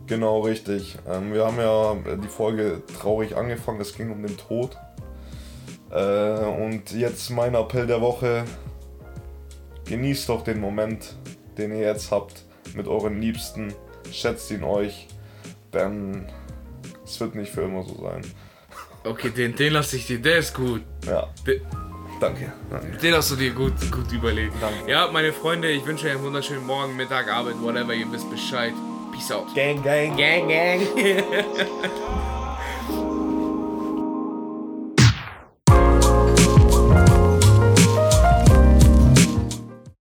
Genau, richtig. Ähm, wir haben ja die Folge traurig angefangen, es ging um den Tod. Äh, und jetzt mein Appell der Woche. Genießt doch den Moment, den ihr jetzt habt mit euren Liebsten. Schätzt ihn euch, denn es wird nicht für immer so sein. Okay, den, den lasse ich dir, der ist gut. Ja, Den, danke. danke. den hast du dir gut, gut überlegt. Danke. Ja, meine Freunde, ich wünsche euch einen wunderschönen Morgen, Mittag, Abend, whatever, ihr wisst Bescheid. Peace out. Gang, gang. Gang, gang.